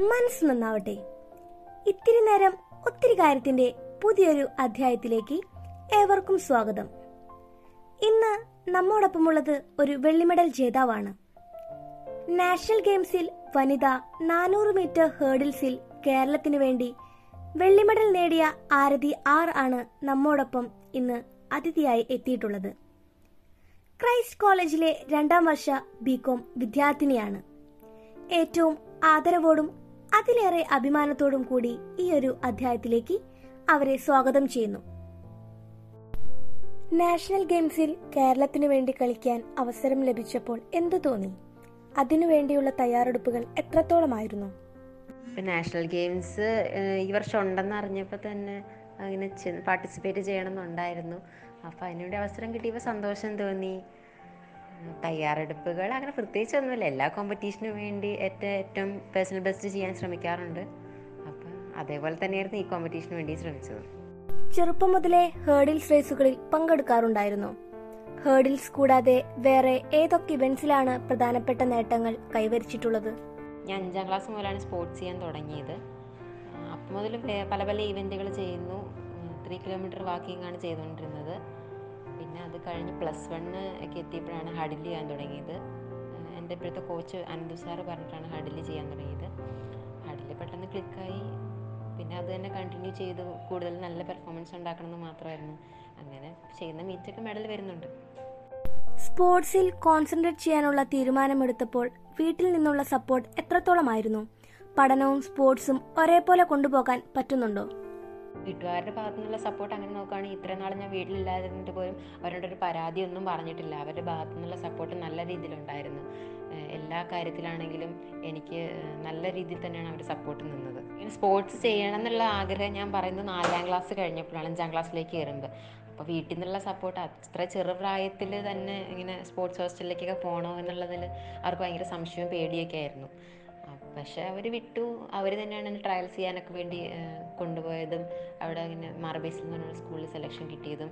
മനസ്സ് നന്നാവട്ടെ. ഇത്തിരി നേരം ഒത്തിരി കാര്യത്തിന്റെ പുതിയൊരു അധ്യായത്തിലേക്ക് ഏവർക്കും സ്വാഗതം. ഇന്ന് നമ്മോടൊപ്പമുള്ളത് ഒരു വെള്ളിമെഡൽ ജേതാവാണ്. നാഷണൽ ഗെയിംസിൽ വനിത നാനൂറ് മീറ്റർ ഹേർഡിൽസിൽ കേരളത്തിനു വേണ്ടി വെള്ളിമെഡൽ നേടിയ ആരതി ആർ ആണ് നമ്മോടൊപ്പം ഇന്ന് അതിഥിയായി എത്തിയിട്ടുള്ളത്. ക്രൈസ്റ്റ് കോളേജിലെ രണ്ടാം വർഷ ബികോം വിദ്യാർത്ഥിനിയാണ്. ഏറ്റവും ആദരവോടും അതിലേറെ അഭിമാനത്തോടും കൂടി ഈ ഒരു അധ്യായത്തിലേക്ക് അവരെ സ്വാഗതം ചെയ്യുന്നു. നാഷണൽ ഗെയിംസിൽ കേരളത്തിനു വേണ്ടി കളിക്കാൻ അവസരം ലഭിച്ചപ്പോൾ എന്തു തോന്നി? അതിനുവേണ്ടിയുള്ള തയ്യാറെടുപ്പുകൾ എത്രത്തോളമായിരുന്നു? നാഷണൽ ഗെയിംസ് ഈ വർഷം ഉണ്ടെന്ന് അറിഞ്ഞപ്പോൾ തന്നെ അങ്ങനെ പാർട്ടിസിപ്പേറ്റ് ചെയ്യണമെന്നുണ്ടായിരുന്നു. അപ്പോൾ അതിനുവേണ്ടി അവസരം കിട്ടിയപ്പോൾ സന്തോഷം തോന്നി. തയ്യാറെടുപ്പുകൾ അങ്ങനെ പ്രത്യേകിച്ചൊന്നുമില്ല. എല്ലാ കോമ്പറ്റീഷനും വേണ്ടി ഏറ്റവും ഏറ്റവും പേഴ്സണൽ ബെസ്റ്റ് ചെയ്യാൻ ശ്രമിക്കാറുണ്ട്. അപ്പം അതേപോലെ തന്നെയായിരുന്നു ഈ കോമ്പറ്റീഷന് വേണ്ടി ശ്രമിച്ചത്. ചെറുപ്പം മുതലേ ഹേർഡിൽസ് റേസുകളിൽ പങ്കെടുക്കാറുണ്ടായിരുന്നു. ഹേർഡിൽസ് കൂടാതെ വേറെ ഏതൊക്കെ ഇവന്റ്സിലാണ് പ്രധാനപ്പെട്ട നേട്ടങ്ങൾ കൈവരിച്ചിട്ടുള്ളത്? ഞാൻ അഞ്ചാം ക്ലാസ് മുതലാണ് സ്പോർട്സ് ചെയ്യാൻ തുടങ്ങിയത്. അപ്പം മുതൽ പല പല ഇവന്റുകൾ ചെയ്യുന്നു. ത്രീ കിലോമീറ്റർ വാക്കിംഗ് ആണ് ചെയ്തുകൊണ്ടിരുന്നത്. പിന്നെ അത് കഴിഞ്ഞ് പ്ലസ് വണ്ണ് ഒക്കെ എത്തിയപ്പോഴാണ് ഹഡിൽ ചെയ്യാൻ തുടങ്ങിയത്. എന്റെ ഇപ്പോഴത്തെ കോച്ച് അനന്തു സാറ് പറഞ്ഞിട്ടാണ് ഹഡിൽ ചെയ്യാൻ തുടങ്ങിയത്. ഹഡിൽ പെട്ടെന്ന് ക്ലിക്കായി പിന്നെ അത് തന്നെ കണ്ടിന്യൂ ചെയ്ത് കൂടുതൽ നല്ല പെർഫോമൻസ് ഉണ്ടാക്കണമെന്ന് മാത്രമായിരുന്നു. അങ്ങനെ ചെയ്യുന്ന മീറ്റൊക്കെ മെഡൽ വരുന്നുണ്ട്. സ്പോർട്സിൽ കോൺസെൻട്രേറ്റ് ചെയ്യാനുള്ള തീരുമാനമെടുത്തപ്പോൾ വീട്ടിൽ നിന്നുള്ള സപ്പോർട്ട് എത്രത്തോളമായിരുന്നു? പഠനവും സ്പോർട്സും ഒരേപോലെ കൊണ്ടുപോകാൻ പറ്റുന്നുണ്ടോ? വീട്ടുകാരുടെ ഭാഗത്തു നിന്നുള്ള സപ്പോർട്ട് അങ്ങനെ നോക്കുകയാണെങ്കിൽ ഇത്രയും നാൾ ഞാൻ വീട്ടിലില്ലാതിരുന്നിട്ട് പോലും അവരോടൊരു പരാതിയൊന്നും പറഞ്ഞിട്ടില്ല. അവരുടെ ഭാഗത്തു നിന്നുള്ള സപ്പോർട്ട് നല്ല രീതിയിലുണ്ടായിരുന്നു. എല്ലാ കാര്യത്തിലാണെങ്കിലും എനിക്ക് നല്ല രീതിയിൽ തന്നെയാണ് അവർ സപ്പോർട്ട് നിന്നത്. ഇങ്ങനെ സ്പോർട്സ് ചെയ്യണം എന്നുള്ള ആഗ്രഹം ഞാൻ പറയുന്നത് നാലാം ക്ലാസ് കഴിഞ്ഞപ്പോഴാണ് അഞ്ചാം ക്ലാസ്സിലേക്ക് കയറുമ്പോൾ അപ്പോൾ വീട്ടിൽ നിന്നുള്ള സപ്പോർട്ട് അത്ര ചെറുപ്രായത്തിൽ തന്നെ ഇങ്ങനെ സ്പോർട്സ് ഹോസ്റ്റലിലേക്കൊക്കെ പോകണോ എന്നുള്ളതിൽ അവർക്ക് ഭയങ്കര സംശയവും പേടിയൊക്കെ ആയിരുന്നു. പക്ഷെ അവർ വിട്ടു. അവർ തന്നെയാണ് എന്നെ ട്രയൽസ് ചെയ്യാനൊക്കെ വേണ്ടി കൊണ്ടുപോയതും അവിടെ ഇങ്ങനെ മാർബേസിൽ എന്ന് പറഞ്ഞ സ്കൂളിൽ സെലക്ഷൻ കിട്ടിയതും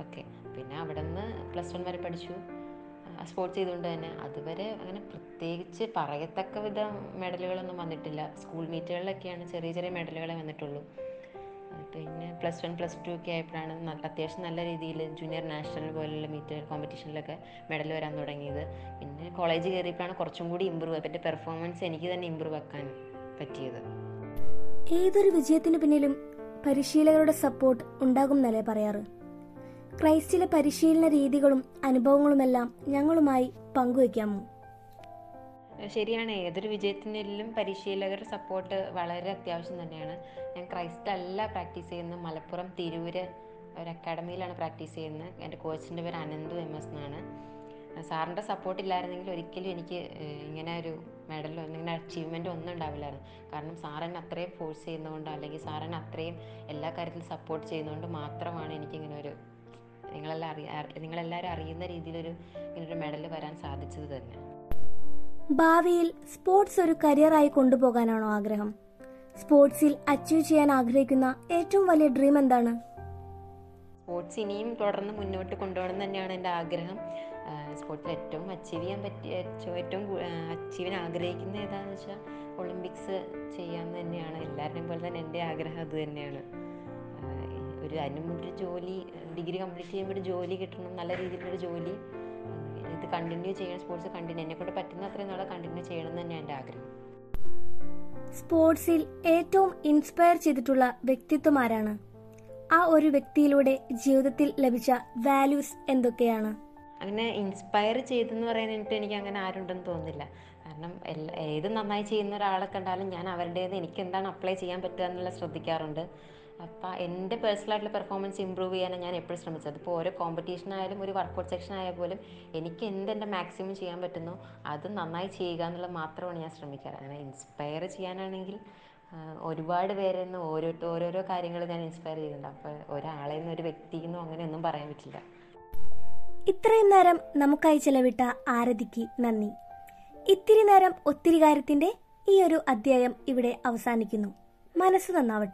ഒക്കെ. പിന്നെ അവിടെ നിന്ന് പ്ലസ് വൺ വരെ പഠിച്ചു. സ്പോർട്സ് ചെയ്തുകൊണ്ട് തന്നെ. അതുവരെ അങ്ങനെ പ്രത്യേകിച്ച് പറയത്തക്ക വിധം മെഡലുകളൊന്നും വന്നിട്ടില്ല. സ്കൂൾ മീറ്റുകളിലൊക്കെയാണ് ചെറിയ ചെറിയ മെഡലുകളെ വന്നിട്ടുള്ളൂ. പിന്നെ പ്ലസ് വൺ പ്ലസ് ടു ഒക്കെ ആയപ്പോഴാണ് നല്ല അത്യാവശ്യം നല്ല രീതിയിൽ ജൂനിയർ നാഷണൽ പോലുള്ള മീറ്റ് കോമ്പറ്റീഷനിലൊക്കെ മെഡൽ വരാൻ തുടങ്ങിയത്. പിന്നെ കോളേജ് കയറിയപ്പോഴാണ് കുറച്ചും കൂടി ഇമ്പ്രൂവ് എന്റെ പെർഫോമൻസ് എനിക്ക് തന്നെ ഇമ്പ്രൂവ് ആക്കാൻ പറ്റിയത്. ഏതൊരു വിജയത്തിന് പിന്നിലും പരിശീലകരുടെ സപ്പോർട്ട് ഉണ്ടാകും എന്നല്ലേ പറയാറ്? ക്രൈസ്റ്റിലെ പരിശീലന രീതികളും അനുഭവങ്ങളുമെല്ലാം ഞങ്ങളുമായി പങ്കുവയ്ക്കാമോ? ശരിയാണ്. ഏതൊരു വിജയത്തിനും പരിശീലകരുടെ സപ്പോർട്ട് വളരെ അത്യാവശ്യം തന്നെയാണ്. ഞാൻ ക്രൈസ്റ്റല്ല പ്രാക്ടീസ് ചെയ്യുന്നത്. മലപ്പുറം തിരൂര് ഒരു അക്കാഡമിയിലാണ് പ്രാക്ടീസ് ചെയ്യുന്നത്. എന്റെ കോച്ചിന്റെ പേര് അനന്തു എം എസ് എന്നാണ്. സാറിന്റെ സപ്പോർട്ട് ഇല്ലായിരുന്നെങ്കിൽ ഒരിക്കലും എനിക്ക് ഇങ്ങനെ ഒരു മെഡലോ ഇങ്ങനെ അച്ചീവ്മെന്റോ ഒന്നും ഉണ്ടാവില്ലായിരുന്നു. കാരണം സാറെന്നെ അത്രയും ഫോഴ്സ് ചെയ്യുന്നതുകൊണ്ട് അല്ലെങ്കിൽ സാറെന്നെ അത്രയും എല്ലാ കാര്യത്തിലും സപ്പോർട്ട് ചെയ്യുന്നതുകൊണ്ട് മാത്രമാണ് എനിക്കിങ്ങനെ ഒരു നിങ്ങളെല്ലാം അറിയ നിങ്ങളെല്ലാവരും അറിയുന്ന രീതിയിലൊരു ഇങ്ങനൊരു മെഡൽ വരാൻ സാധിച്ചത് തന്നെ. ഭാവിയിൽ സ്പോർട്സ് ഒരു കരിയറായി കൊണ്ടുപോകാനാണോ ആഗ്രഹം? സ്പോർട്സിൽ അച്ചീവ് ചെയ്യാൻ ആഗ്രഹിക്കുന്ന ഏറ്റവും വലിയ ഡ്രീം എന്താണ്? സ്പോർട്സ് ഇനിയും തുടർന്ന് മുന്നോട്ട് കൊണ്ടുപോകണം തന്നെയാണ് എന്റെ ആഗ്രഹം. സ്പോർട്സിൽ ഏറ്റവും അച്ചീവ് ചെയ്യാൻ പറ്റിയ ഏറ്റവും അച്ചീവ് ചെയ്യാൻ ആഗ്രഹിക്കുന്ന ഏതാണെന്ന് വെച്ചാൽ ഒളിമ്പിക്സ് ചെയ്യാമെന്ന് തന്നെയാണ്. എല്ലാവരുടെയും പോലെ തന്നെ എന്റെ ആഗ്രഹം അത് തന്നെയാണ്. ഒരു അതിനും ഒരു ജോലി ഡിഗ്രി കംപ്ലീറ്റ് ചെയ്യുമ്പോൾ ഒരു ജോലി കിട്ടണം നല്ല രീതിയിലുള്ള ജോലി കണ്ടിന്യൂ ചെയ്യണം. സ്പോർട്സ് കണ്ടിന്യൂ എന്നെ കൊണ്ട് പറ്റുന്ന അത്രയും നാളെ കണ്ടിന്യൂ ചെയ്യണം എന്ന് തന്നെയാണ് എന്റെ ആഗ്രഹം. സ്പോർട്സിൽ ഏറ്റവും ഇൻസ്പയർ ചെയ്തിട്ടുള്ള വ്യക്തിത്വമാരാണ്? ആ ഒരു വ്യക്തിയിലൂടെ ജീവിതത്തിൽ ലഭിച്ച വാല്യൂസ് എന്തൊക്കെയാണ്? അങ്ങനെ ഇൻസ്പയർ ചെയ്തെന്ന് പറയാനായിട്ട് എനിക്ക് അങ്ങനെ ആരുണ്ടെന്ന് തോന്നുന്നില്ല. കാരണം ഏത് നന്നായി ചെയ്യുന്ന ഒരാളെ കണ്ടാലും ഞാൻ അവരുടേത് എനിക്ക് എന്താണ് അപ്ലൈ ചെയ്യാൻ പറ്റുക എന്നുള്ള ശ്രദ്ധിക്കാറുണ്ട്. അപ്പം എന്റെ പേഴ്സണലായിട്ടുള്ള പെർഫോമൻസ് ഇമ്പ്രൂവ് ചെയ്യാനാണ് ഞാൻ എപ്പോഴും ശ്രമിച്ചത്. അതിപ്പോൾ ഓരോ കോമ്പറ്റീഷൻ ആയാലും ഒരു വർക്കൗട്ട് സെക്ഷൻ ആയാൽ പോലും എനിക്ക് എന്തെന്റെ മാക്സിമം ചെയ്യാൻ പറ്റുന്നു അത് നന്നായി ചെയ്യുക എന്നുള്ളത് മാത്രമാണ് ഞാൻ ശ്രമിക്കാറ്. അങ്ങനെ ഇൻസ്പയർ ചെയ്യാനാണെങ്കിൽ ഒരുപാട് പേരിൽ നിന്ന് ഓരോ ഓരോരോ കാര്യങ്ങൾ ഞാൻ ഇൻസ്പയർ ചെയ്തിട്ടുണ്ട് അപ്പോൾ ഒരാളെ നിന്ന് ഒരു വ്യക്തിയിൽ നിന്നും അങ്ങനെയൊന്നും പറയാൻ പറ്റില്ല. ഇത്രയും നേരം നമുക്കായി ചെലവിട്ട ആരതിക്ക് നന്ദി. ഇത്തിരി നേരം ഒത്തിരി കാര്യത്തിന്റെ ഈ ഒരു അധ്യായം ഇവിടെ അവസാനിക്കുന്നു. മനസ്സ് നന്നാവട്ടെ.